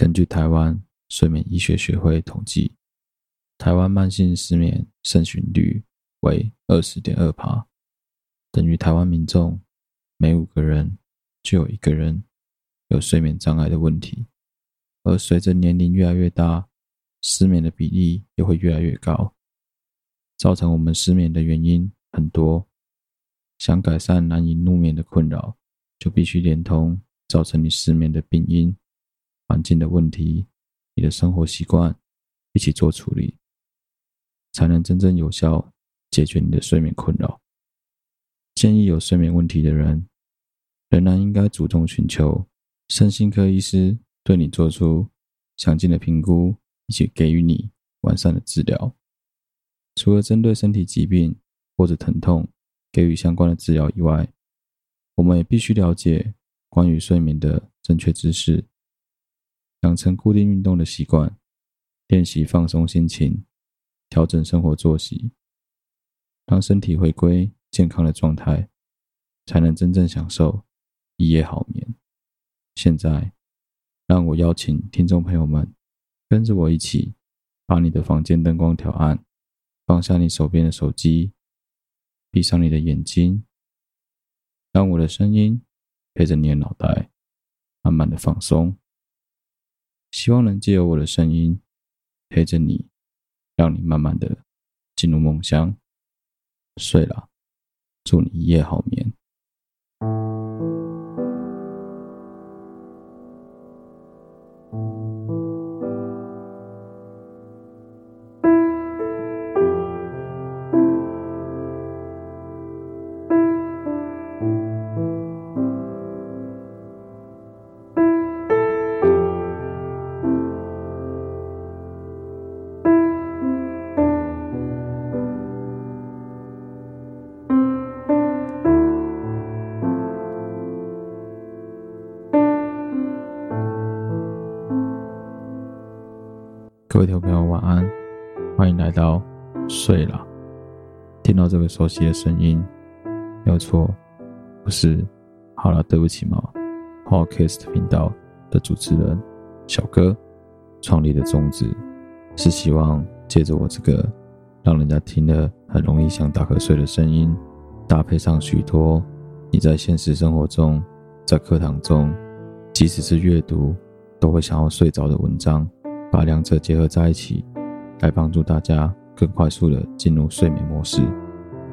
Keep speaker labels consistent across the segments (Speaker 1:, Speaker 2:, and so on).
Speaker 1: 根据台湾睡眠医学学会统计，台湾慢性失眠盛行率为二十点二趴，等于台湾民众每五个人就有一个人有睡眠障碍的问题。而随着年龄越来越大，失眠的比例也会越来越高。造成我们失眠的原因很多，想改善难以入眠的困扰，就必须连同造成你失眠的病因。环境的问题，你的生活习惯一起做处理，才能真正有效解决你的睡眠困扰。建议有睡眠问题的人，仍然应该主动寻求身心科医师对你做出详尽的评估，以及给予你完善的治疗。除了针对身体疾病或者疼痛给予相关的治疗以外，我们也必须了解关于睡眠的正确知识。养成固定运动的习惯，练习放松心情，调整生活作息，让身体回归健康的状态，才能真正享受一夜好眠。现在，让我邀请听众朋友们跟着我一起，把你的房间灯光调暗，放下你手边的手机，闭上你的眼睛，让我的声音陪着你的脑袋，慢慢的放松。希望能借由我的声音陪着你，让你慢慢的进入梦乡，睡了，祝你一夜好眠。各位听众朋友，晚安，欢迎来到睡了。听到这个熟悉的声音，没有错，我是好了，对不起嘛，Podcast 频道的主持人小哥。创立的宗旨是希望借着我这个让人家听了很容易想打瞌睡的声音，搭配上许多你在现实生活中、在课堂中，即使是阅读都会想要睡着的文章。把两者结合在一起，来帮助大家更快速的进入睡眠模式。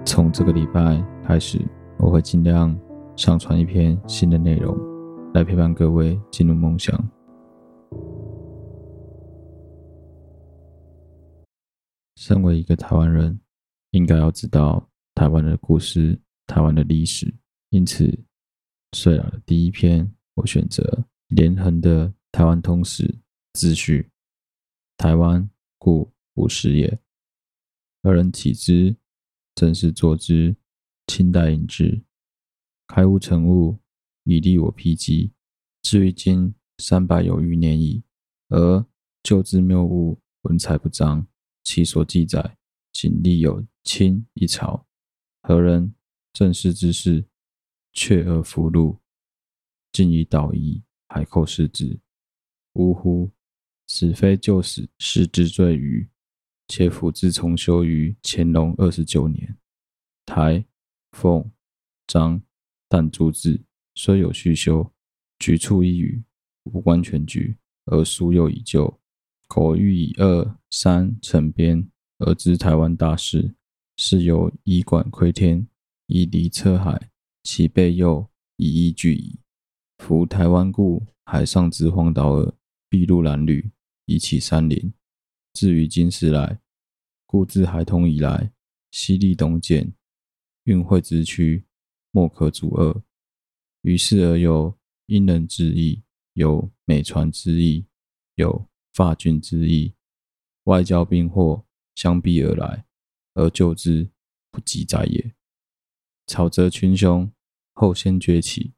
Speaker 1: 从这个礼拜开始，我会尽量上传一篇新的内容，来陪伴各位进入梦乡。身为一个台湾人，应该要知道台湾的故事、台湾的历史。因此，睡了的第一篇，我选择连横的台湾通史自序。台湾故五十也。何人起之？正是作之。清代引之。开悟成悟，以利我辟基。至于今三百有余年矣。而旧之谬误，文采不彰。其所记载，仅立有清一朝。何人？郑氏之事，阙而附录。今已倒移，海寇视之。呜呼！此非旧史是之赘谀，且府自重修于乾隆二十九年。台、凤、漳、淡诸志虽有续修，局促一隅，无关全局，而书又已旧。口欲以二三成编，而知台湾大事，是由以管窥天，以礼彻海，其备又以一具矣。夫台湾故海上之荒岛耳，必入蓝缕。以启山林，至于今时来，故自海通以来，西历东渐，运会之区，莫可阻遏。于是而有因人之役，有美传之役，有法郡之意，外交兵祸相逼而来，而救之不及哉也。草泽群雄，后先崛起，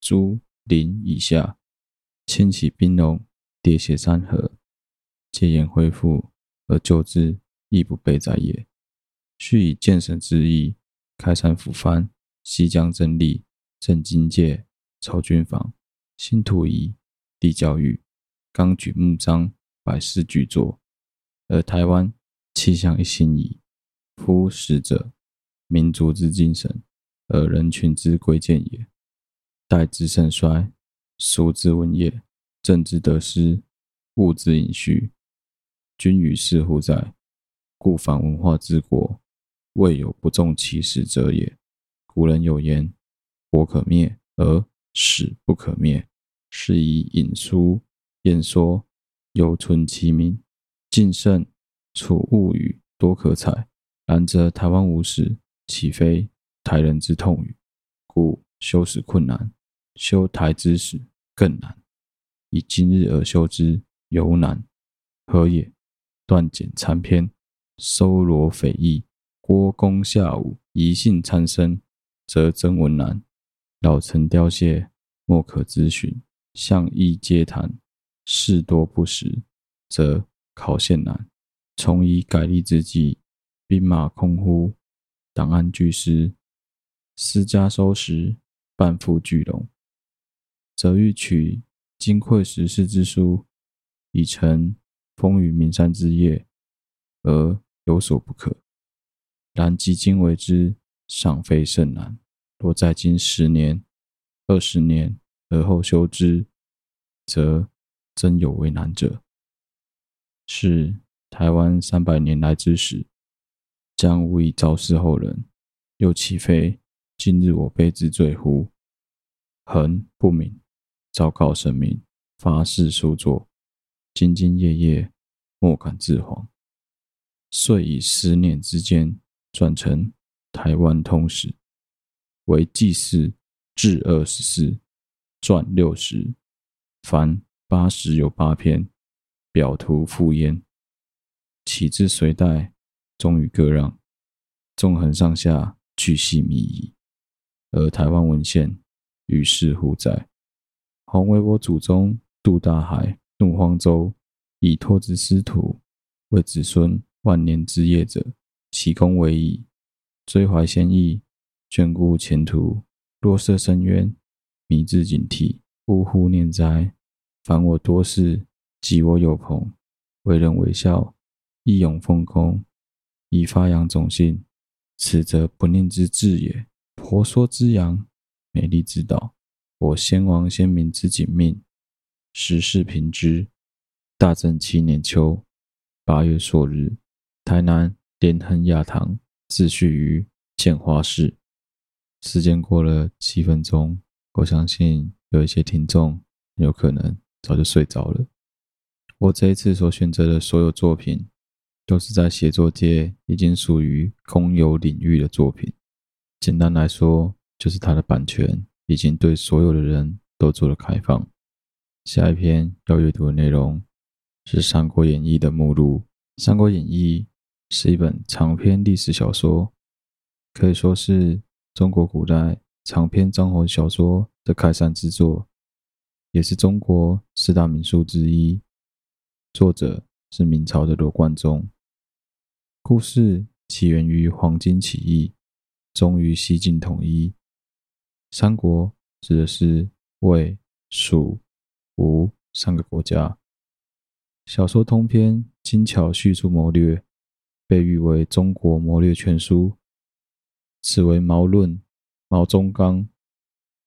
Speaker 1: 诸临以下，千起兵戎，喋血山河。戒言恢复，而救之亦不备哉也。须以建省之意，开山抚番，西江增力，镇经界，筹军防，兴土夷，地教育，纲举目张，百事俱作。而台湾气象一新矣，夫实者，民族之精神，而人群之贵贱也。代之盛衰，俗之文业，政之得失，物之隐虚，君于是乎哉？故凡文化之国，未有不重其史者也。古人有言：“国可灭，而史不可灭。”是以引书、演说，犹存其名。晋盛、楚物语多可采，然则台湾无史，岂非台人之痛语？故修史困难，修台之史更难。以今日而修之，犹难。何也？断简残篇，搜罗匪异，郭公下武，贻信参生，则征文难；老陈凋谢，莫可咨询；项议皆谈，事多不实，则考现难。从以改隶之际，兵马空呼，档案俱失，私家收拾，半副俱隆，则欲取金匮十世之书，以成风雨名山之业，而有所不可。然即今为之，尚非甚难。若再经十年、二十年而后修之，则真有为难者。是台湾三百年来之史，将无以昭示后人，又岂非今日我辈之罪乎？恒不敏，昭告神明，发誓书作，兢兢业业，莫敢自遑。遂以十年之间，撰成《台湾通史》，为纪事志二十四，传六十，凡八十有八篇，表图附焉。岂之隋代，终于割让，纵横上下，巨细靡遗。而台湾文献于是乎哉？洪为我祖宗渡大海，怒荒州，以拓之师徒，为子孙万年之业者，其功为矣。追怀先意，眷顾前途，若涉深渊，迷自警惕，呜呼念哉！凡我多事，及我有朋，为人为孝，义勇奉公，以发扬种姓，此则不佞之志也。婆娑之洋，美丽之岛，我先王先民之景命，时事评之。大正七年秋八月朔日，台南连亨亚堂自序于建花市。时间过了七分钟，我相信有一些听众有可能早就睡着了。我这一次所选择的所有作品，都是在写作界已经属于公有领域的作品。简单来说，就是它的版权已经对所有的人都做了开放。下一篇要阅读的内容是《三国演义》的目录。《三国演义》是一本长篇历史小说，可以说是中国古代长篇章回小说的开山之作，也是中国四大名著之一。作者是明朝的罗贯中。故事起源于黄巾起义。终于西晋统一。三国指的是魏、蜀、吴三个国家。小说通篇精巧叙述谋略，被誉为中国谋略全书。此为毛论、毛宗岗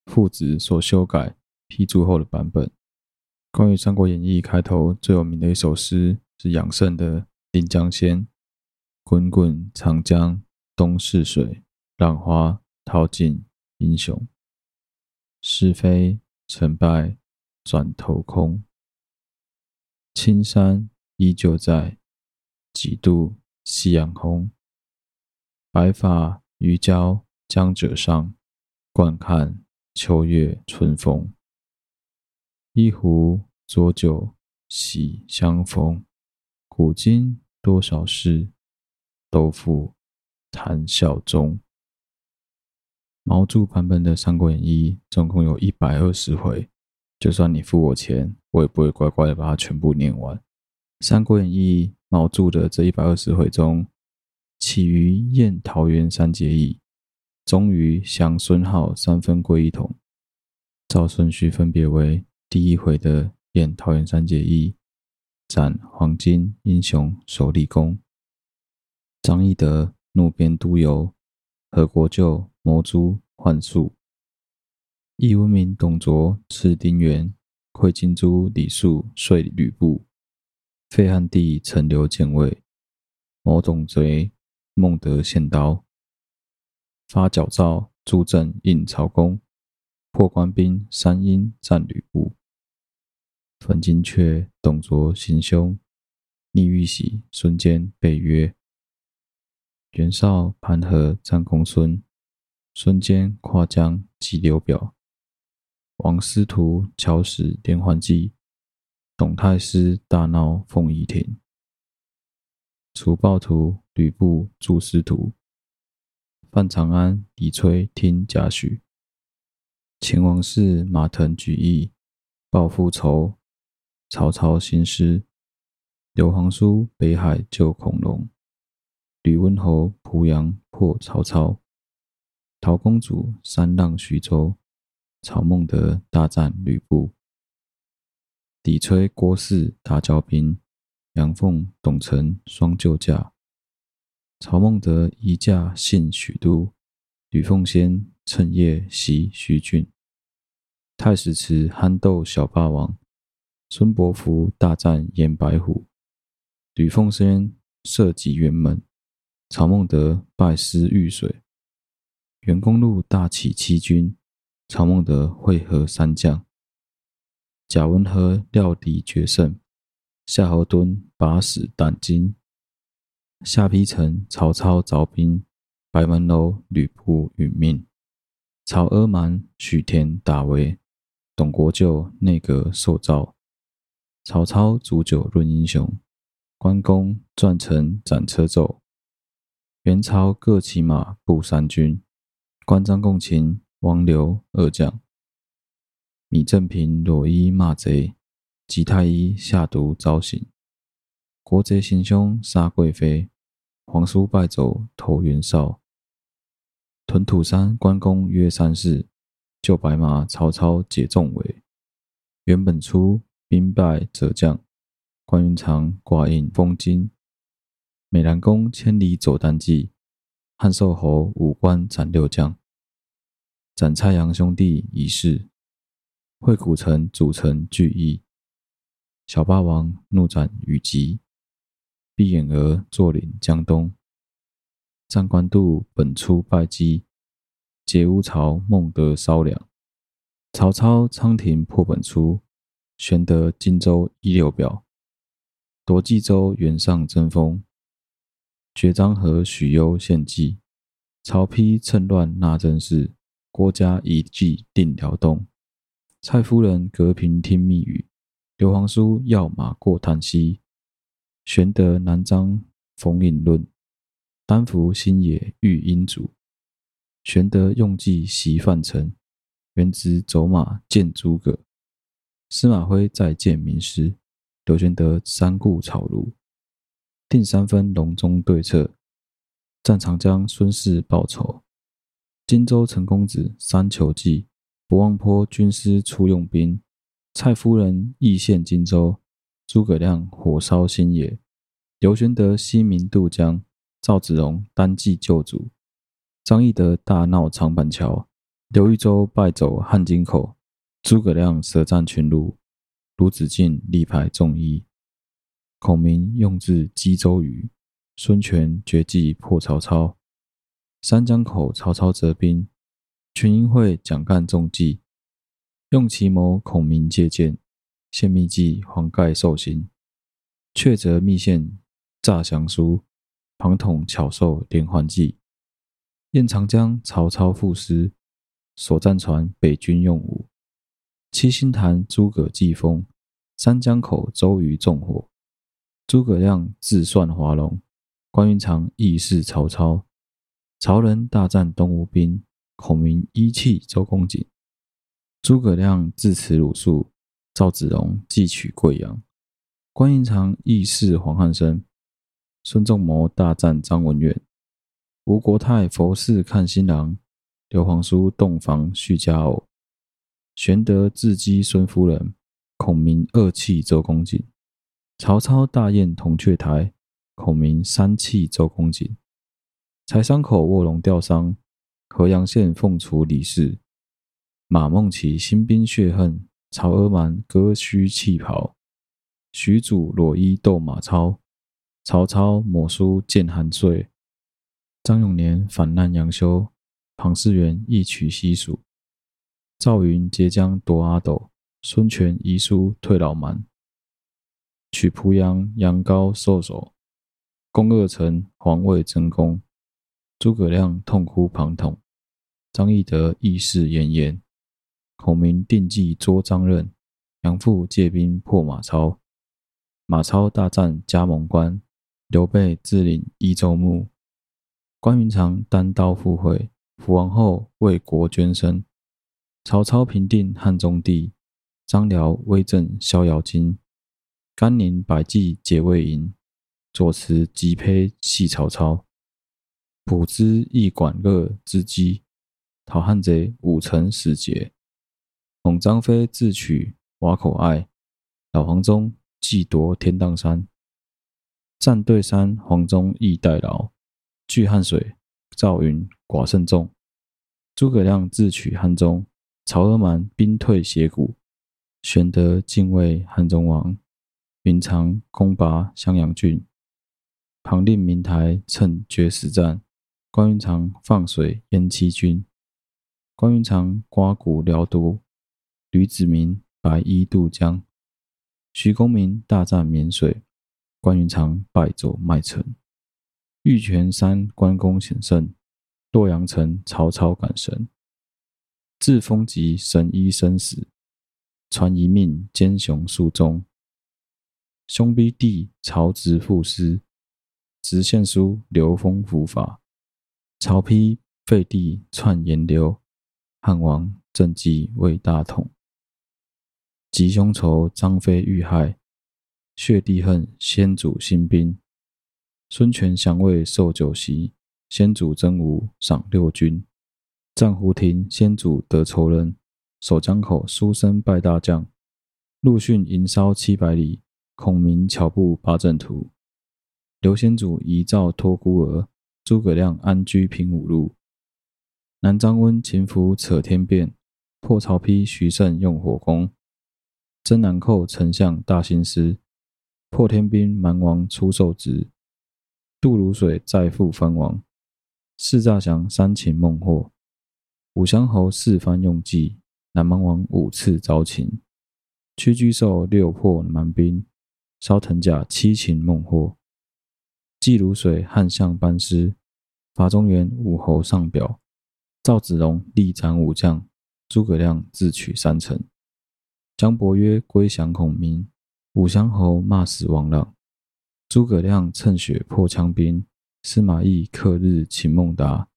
Speaker 1: 父子所修改批注后的版本。关于《三国演义》开头最有名的一首诗是杨慎的《临江仙》：“滚滚长江东逝水。”浪花淘尽英雄，是非成败转头空。青山依旧在，几度夕阳红。白发渔樵江者上，惯看秋月春风。一壶浊酒喜相逢，古今多少事，都付谈笑中。毛著版本的《三国演义》总共有一百二十回，就算你付我钱，我也不会乖乖的把它全部念完。《三国演义》毛著的这一百二十回中，起于宴桃园三结义，终于降孙浩三分归一统，照顺序分别为：第一回的燕桃园三结义，斩黄巾英雄首立功。张翼德怒鞭督邮，何国舅谋诛幻术。义温明董卓刺丁原，溃荆州李肃遂吕布。废汉帝陈留建魏，谋董贼孟德献刀。发矫诏助阵应曹公，破官兵三英战吕布。焚金阙董卓行凶，逆玉玺孙坚被约。袁绍盘河战公孙，孙坚跨江击刘表。王司徒巧使连环计，董太师大闹凤仪亭。除暴徒吕布助司徒，范长安李摧听贾诩。秦王室马腾举义报父仇，曹操兴师。刘皇叔北海救孔融。吕温侯濮阳破曹操，陶公主三让徐州，曹孟德大战吕布，李摧郭汜打交兵，杨凤董承双救驾，曹孟德移驾信许都，吕奉先趁夜袭徐郡，太史慈酣斗小霸王，孙伯符大战颜白虎，吕奉先射戟辕门。曹孟德败师遇水，袁公路大起七军，曹孟德会合三将。贾文和料敌决胜，夏侯惇把死胆惊，夏丕城曹操凿兵，白门楼吕布殒命。曹阿瞒许田打围，董国舅内阁受诏。曹操煮酒论英雄，关公转乘斩车奏。袁曹各骑马步三军，关张共擒王刘二将。米正平裸衣骂贼，吉太医下毒遭刑。国贼行凶杀贵妃，皇叔败走投袁绍。屯土山关公约三世，救白马曹操解众围。袁本初兵败折将，关云长挂印封金。美兰公千里走单骑，汉寿侯五关斩六将。斩蔡阳兄弟已逝，会谷城主城俱挹。小霸王怒斩羽吉，闭眼儿坐领江东。战官渡本初败绩，劫乌巢孟德烧粮。曹操仓亭破本初，玄德荆州依刘表。夺冀州袁尚争锋。绝章和许攸献计，曹丕趁乱纳曾氏，郭嘉遗计定辽东，蔡夫人隔屏听密语，刘皇叔要马过旦夕，玄德南张逢隐论，丹伏新野遇英主，玄德用计袭樊城，元直走马见诸葛，司马徽再见名师，刘玄德三顾草庐。定三分隆中对策，战长江孙氏报仇，荆州陈公子三求计，不忘坡军师初用兵，蔡夫人义献荆州，诸葛亮火烧新野，刘玄德西鸣渡江，赵子龙单骑救主，张翼德大闹长板桥，刘豫州败走汉津口，诸葛亮舌战群儒，卢子敬力排众议。孔明用智击周瑜，孙权绝计破曹操。三江口曹操折兵，群英会蒋干中计。用奇谋孔明借箭，献密计黄盖受刑。却折密线诈降书，庞统巧授连环计。雁长江曹操赋诗，所战船北军用武。七星坛诸葛祭风，三江口周瑜纵火。诸葛亮自算华容，关云长义释曹操。曹仁大战东吴兵，孔明一气周公瑾。诸葛亮自辞鲁肃，赵子龙计取贵阳。关云长义释黄汉升，孙仲谋大战张文远。吴国太佛寺看新郎，刘皇叔洞房续佳偶。玄德智击孙夫人，孔明二气周公瑾。曹操大宴铜雀台，孔明三气周公瑾。柴桑口卧龙吊丧，河阳县凤雏李氏。马孟起新兵血恨，曹阿瞒割须弃袍。许褚裸衣斗马超，曹操抹书见韩遂。张永年反难杨修，庞士元一取西蜀。赵云截江夺阿斗，孙权遗书退老蛮。取濮阳，杨高受首，攻二城，黄魏争功。诸葛亮痛哭庞统，张翼德义士奄奄。孔明定计捉张任，杨阜借兵破马超。马超大战葭萌关，刘备自领益州牧。关云长单刀赴会，伏王后为国捐身。曹操平定汉中地，张辽威震逍遥津。甘宁百计解魏营，左慈击丕系曹操。卜支一管乐之机，讨汉贼五城始捷。魍张飞智取瓦口隘，老黄忠计夺天荡山。战对山，黄忠义代劳；据汉水，赵云寡胜众。诸葛亮智取汉中，曹阿瞒兵退斜谷。玄德进位汉中王，云长攻拔襄阳郡。庞令明台趁决死战。关云长放水淹七军，关云长刮骨疗毒，吕子明白衣渡江，徐公明大战沔水，关云长败走麦城，玉泉山关公险胜，洛阳城曹操赶神，自封疾神医生死，传一命奸雄数众，兄逼弟曹植赋诗，直献书刘封伏法。曹丕废帝篡炎刘，汉王政绩为大统。吉凶仇张飞遇害，血帝恨先主兴兵。孙权降魏受酒席，先主征吴赏六军。战胡亭先主得仇人，守江口书生拜大将。陆逊营烧七百里，孔明巧布八阵图。刘先祖遗诏托孤儿。诸葛亮安居平五路，南张温擒伏扯天变，破曹丕徐盛用火攻，征南寇丞相大兴师，破天兵蛮王出受职，渡泸水再覆藩王，四诈降三擒孟获，五乡侯四番用计，南蛮王五次招擒，屈居寿六破蛮兵，烧藤甲七擒孟获。济卤水汉相班师，伐中原武侯上表，赵子龙力斩武将，诸葛亮自取三城。姜伯约归降孔明，武乡侯骂死王朗，诸葛亮趁雪破羌兵，司马懿克日擒孟达。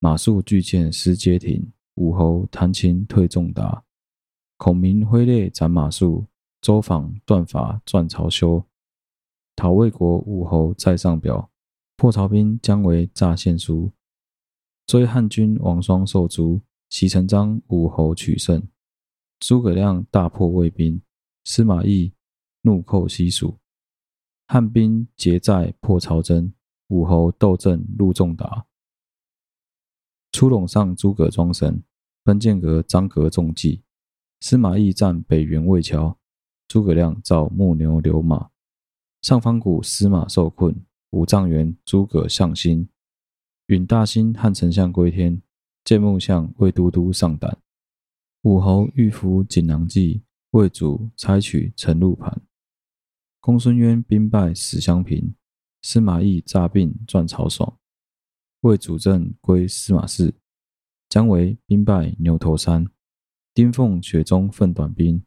Speaker 1: 马谡拒谏失街亭，武侯弹琴退仲达。孔明挥泪斩马谡，周访断发传曹休。讨魏国武侯在上表，破曹兵将为诈献书。追汉军王双受诛，袭成章武侯取胜。诸葛亮大破魏兵，司马懿怒寇西蜀。汉兵劫寨破曹真，武侯斗阵入仲达。出陇上诸葛庄神，奔剑阁张阁中计。司马懿战北原魏桥，诸葛亮造木牛流马。上方谷司马受困，五丈原诸葛向心。允大兴汉丞相归天，建木相魏都督上胆。武侯欲服锦囊计，魏主拆取陈露盘。公孙渊兵败死襄平，司马懿诈病赚曹爽。魏主政归司马氏，姜维兵败牛头山。丁奉雪中奋短兵，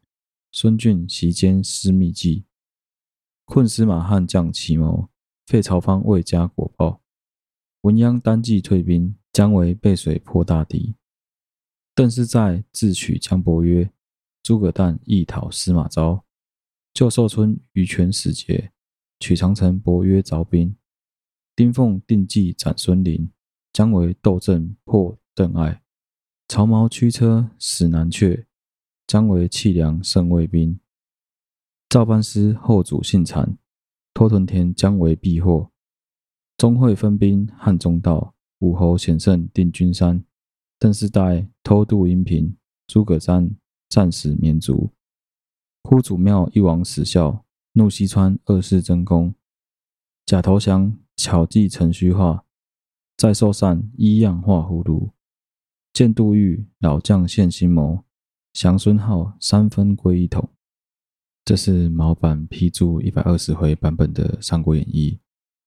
Speaker 1: 孙峻袭坚失密计。困司马汉将奇谋，废曹方未加果报。文鸯单骑退兵，姜维背水破大敌。邓师载智取姜伯约，诸葛诞义讨司马昭。救寿春于权使节，取长城伯约凿兵。丁奉定计斩孙林，姜维斗阵破邓艾。曹髦驱车使南阙，姜维弃粮胜魏兵。赵班师后主姓残，托屯田将为避祸。钟会分兵汉中道，武侯险胜定军山。邓世代偷渡阴平，诸葛瞻战死绵竹。哭祖庙一王死孝，怒西川二世争功。假投降，巧计成虚化。再受禅，依样画葫芦。见杜预老将献心谋，降孙皓三分归一统。这是毛版批注一百二十回版本的《三国演义》。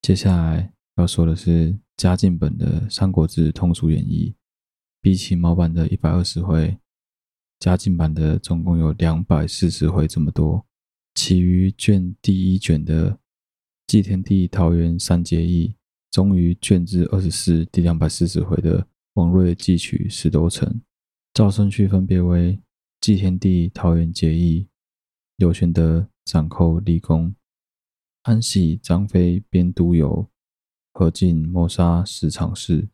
Speaker 1: 接下来要说的是嘉靖本的《三国志通俗演义》。比起毛版的一百二十回。嘉靖版的总共有两百四十回这么多，其余卷第一卷的祭天地桃园三结义，终于卷至二十四第两百四十回的王睿记取石头城，照顺序分别为祭天地桃园结义、刘玄德斩寇立功、安喜张飞编都游、何进谋杀十常侍、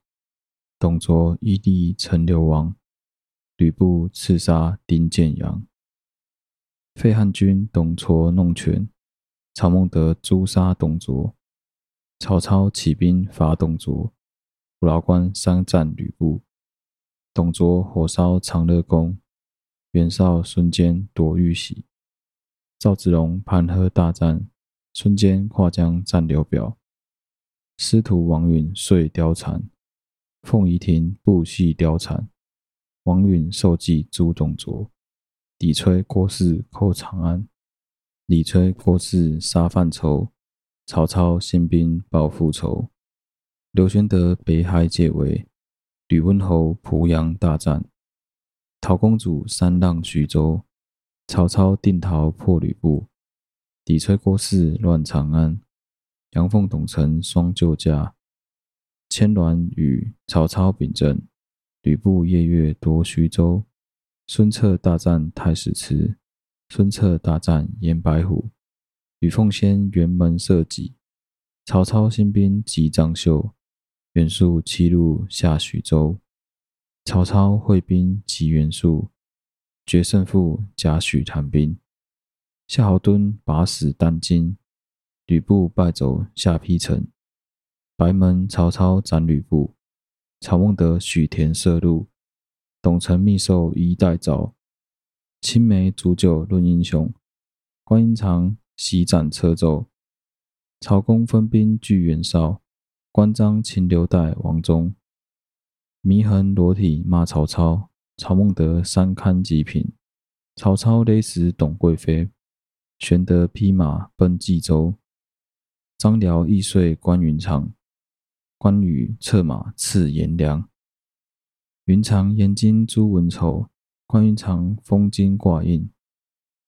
Speaker 1: 董卓屹立陈留王。吕布刺杀丁建阳，废汉军董卓弄权，曹孟德诛杀董卓，曹操起兵伐董卓，虎牢关三战吕布，董卓火烧长乐宫，袁绍孙坚夺玉玺，赵子龙盘河大战，孙坚跨江战刘表，司徒王允遂貂蝉，凤仪亭布戏貂蝉。王允受计诛董卓，李傕郭汜寇长安，李傕郭汜杀犯仇，曹操兴兵报父仇，刘玄德北海解围，吕温侯濮阳大战，陶公主三浪徐州，曹操定陶破吕布，李傕郭汜乱长安，杨奉董承双救驾，牵鸾与曹操秉政。吕布夜月夺徐州，孙策大战太史慈，孙策大战严白虎，吕奉先辕门射戟，曹操兴兵击张绣，袁术七路下徐州，曹操会兵击袁术，决胜负贾诩谈兵，夏侯惇把死旦津，吕布败走下邳城，白门曹操斩吕布。曹孟德许田射鹿，董承密授衣带诏，青梅煮酒论英雄，关云长席斩车胄，曹公分兵拒袁绍，关张擒刘岱王忠，祢衡裸体骂曹操，曹孟德三勘极品，曹操勒死董贵妃，玄德披马奔冀州，张辽易碎关云长。关羽策马刺颜良，云长严荆诛文丑，关云长封金挂印，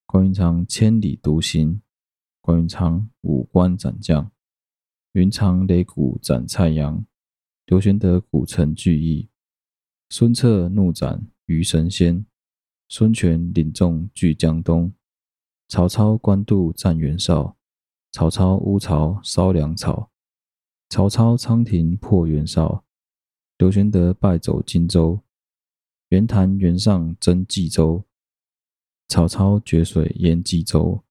Speaker 1: 关云长千里独行，关云长五关斩将，云长擂鼓斩蔡阳，刘玄德古城聚义，孙策怒斩虞神仙，孙权领众据江东，曹操官渡战袁绍，曹操乌巢烧粮草。曹操仓亭破袁绍，刘玄德败走荆州，袁谭袁尚争冀州，曹操决水淹冀州，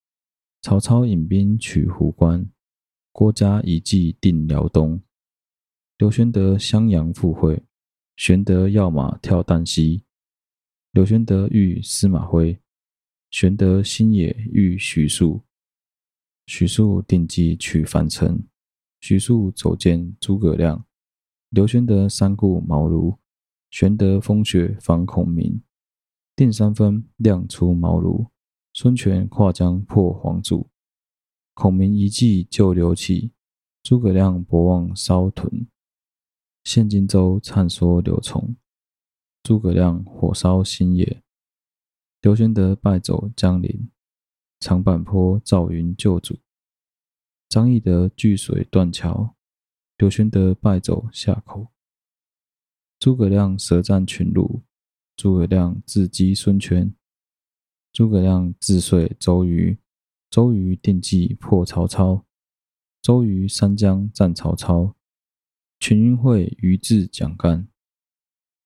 Speaker 1: 曹操引兵取壶关，郭嘉以计定辽东，刘玄德襄阳赴会，玄德跃马跳旦夕，刘玄德遇司马徽，玄德星野遇许术，许术定计取樊城。许术走见诸葛亮，刘玄德三顾茅庐，玄德风雪访孔明，定三分，亮出茅庐。孙权跨江破黄祖，孔明一计救刘启，诸葛亮博望烧屯，陷荆州灿缩刘琮，诸葛亮火烧新野，刘玄德败走江陵，长坂坡赵云救主。张翼德拒水断桥，刘玄德败走夏口。诸葛亮舌战群儒，诸葛亮自击孙权。诸葛亮自遂周瑜，周瑜定计破曹操。周瑜三江战曹操，群英会于志蒋干。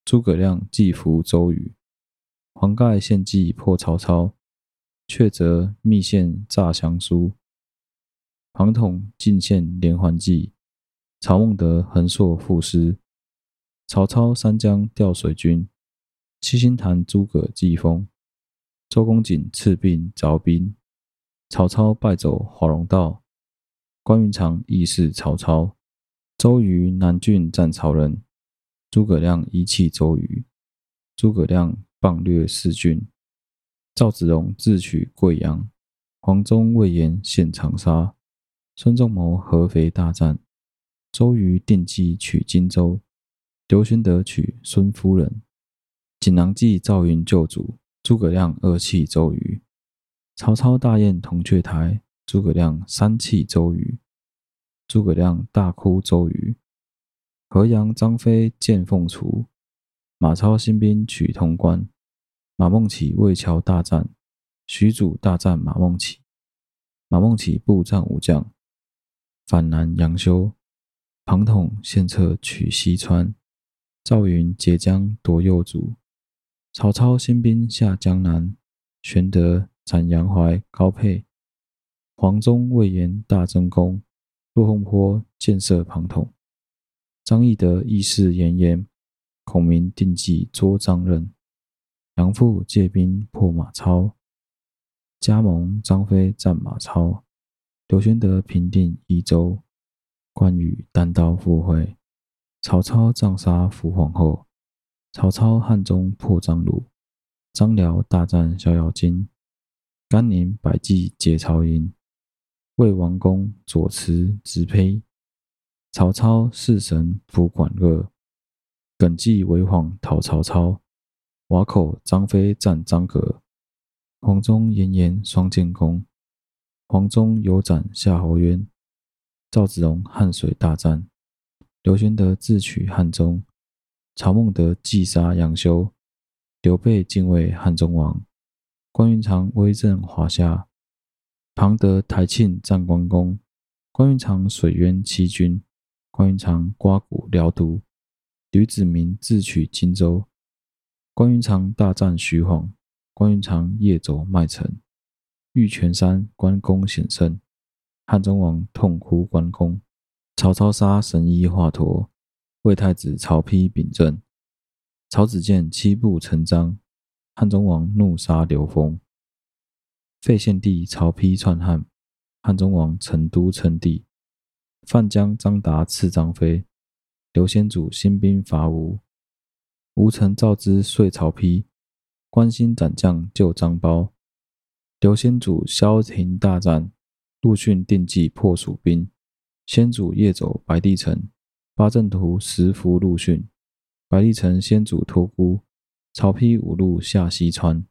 Speaker 1: 诸葛亮计服周瑜，黄盖献计破曹操，却则密献诈降书。庞统进献连环计，曹孟德横槊赋诗。曹操三江调水军，七星坛诸葛祭风。周公瑾赐病凿兵，曹操败走华容道。关云长义释曹操，周瑜南郡战曹仁。诸葛亮遗弃周瑜，诸葛亮棒掠四郡。赵子龙智取贵阳，黄忠、魏延陷长沙。孙仲谋合肥大战，周瑜定计取荆州。刘玄德娶孙夫人。锦囊计赵云救主，诸葛亮二弃周瑜。曹操大宴铜雀台，诸葛亮三弃周瑜。诸葛亮大哭周瑜。河阳张飞见凤雏，马超兴兵取潼关。马孟起魏桥大战，许褚大战马孟起。马孟起部战五将，反南阳修。庞统献策取西川，赵云截江夺右渚。曹操兴兵下江南，玄德斩杨怀、高沛。黄忠、魏延大争功，落凤坡箭射庞统。张翼德义释严颜，孔明定计捉张任，杨阜借兵破马超，加盟张飞战马超，刘玄德平定益州，关羽单刀赴会，曹操杖杀伏皇后，曹操汉中破张鲁，张辽大战逍遥津，甘宁百计劫曹营，魏王公左慈直胚。曹操弑神卜管乐，耿纪为皇讨曹操。瓦口张飞战张郃，黄忠严颜双建功。黄忠有斩夏侯渊。赵子龙汉水大战，刘玄德智取汉中。曹孟德计杀杨修，刘备进位汉中王。关云长威震华夏，庞德台庆战关公。关云长水淹七军。关云长刮骨疗毒，吕子明智取荆州。关云长大战徐晃，关云长夜走麦城，玉泉山关公险胜，汉中王痛哭关公。曹操杀神医华佗，魏太子曹丕秉政，曹子建七步成章，汉中王怒杀刘封。废献帝曹丕篡汉，汉中王成都称帝。范江张达刺张飞，刘先祖兴兵伐吴，吴成赵之遂曹丕，关兴斩将救张苞，刘先祖萧亭大战，陆逊定计破蜀兵，先祖夜走白帝城，八阵图石伏陆逊，白帝城先祖托孤，曹丕五路下西川，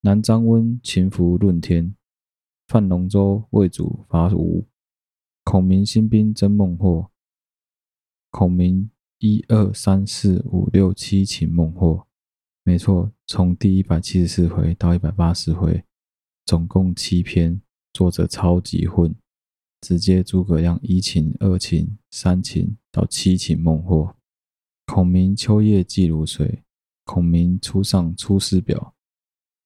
Speaker 1: 南张温擒伏论天，范龙舟魏祖伐吴。孔明兴兵征孟获，孔明一二三四五六七擒孟获，没错，从第一百七十四回到一百八十回，总共七篇，作者超级混，直接诸葛亮一擒、二擒、三擒到七擒孟获。孔明秋夜记如水，孔明初上出师表，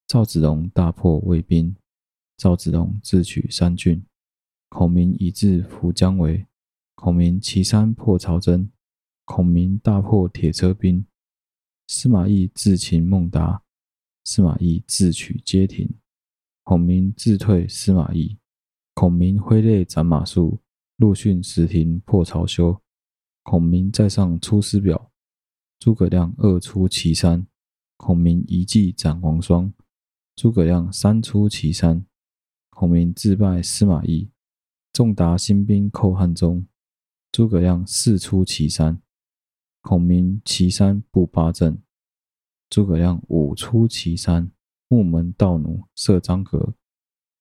Speaker 1: 赵子龙大破魏兵，赵子龙智取三郡。孔明以智伏姜维，孔明骑山破曹真，孔明大破铁车兵。司马懿智擒孟达，司马懿智取街亭。孔明智退司马懿，孔明挥泪斩马谡，陆逊石亭破曹休。孔明再上出师表，诸葛亮二出祁山，孔明一骑斩王双，诸葛亮三出祁山，孔明自败司马懿。仲达兴兵寇汉中，诸葛亮四出祁山，孔明祁山布八阵，诸葛亮五出祁山，木门道弩射张郃，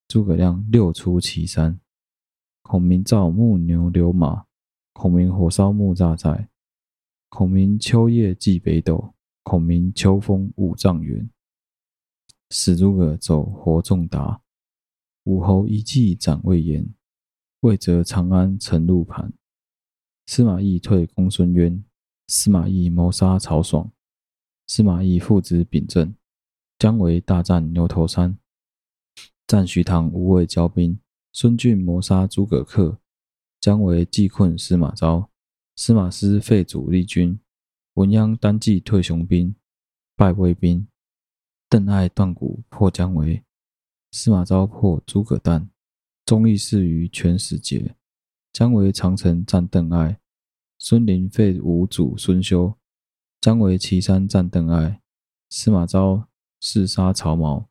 Speaker 1: 诸葛亮六出祁山，孔明造木牛流马，孔明火烧木栅寨，孔明秋夜祭北斗，孔明秋风五丈原，使诸葛走活仲达，武侯一计斩魏延。魏则长安城路盘，司马懿退公孙渊，司马懿谋杀曹爽，司马懿父子秉政，姜维大战牛头山，战徐唐无畏交兵，孙峻谋杀诸葛恪，姜维计困司马昭，司马师废主力军，文鸯单骑退雄兵，败魏兵，邓艾断骨破姜维，司马昭破诸葛诞，忠义事于全始节，姜维长城战邓艾，孙林废吴主孙休，姜维岐山战邓艾，司马昭弑杀曹髦。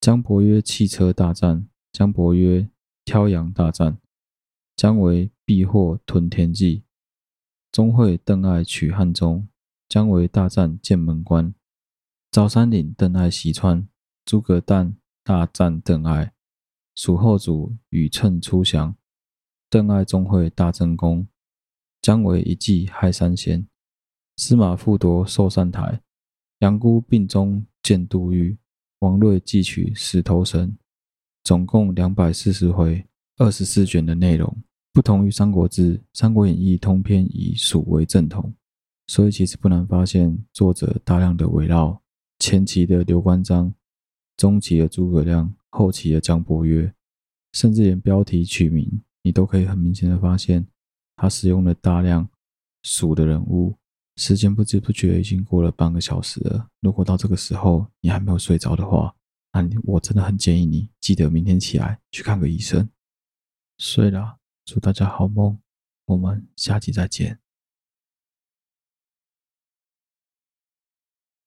Speaker 1: 姜伯约弃车大战，姜伯约挑阳大战，姜维避祸屯田计，钟会邓艾取汉中，姜维大战剑门关，昭山岭邓艾袭川，诸葛诞大战邓艾，蜀后主禹谶出降，邓艾钟会大争功，姜维一计害三贤，司马复夺寿善台，杨姑病中见杜预。王睿计取石头神，总共两百四十回，二十四卷的内容。不同于《三国志》，《三国演义》通篇以蜀为正统，所以其实不难发现，作者大量的围绕前期的刘关张、中期的诸葛亮、后期的江伯约，甚至连标题取名，你都可以很明显的发现，他使用了大量鼠的人物。时间不知不觉已经过了半个小时了。如果到这个时候你还没有睡着的话，那我真的很建议你记得明天起来去看个医生。睡了，祝大家好梦，我们下集再见。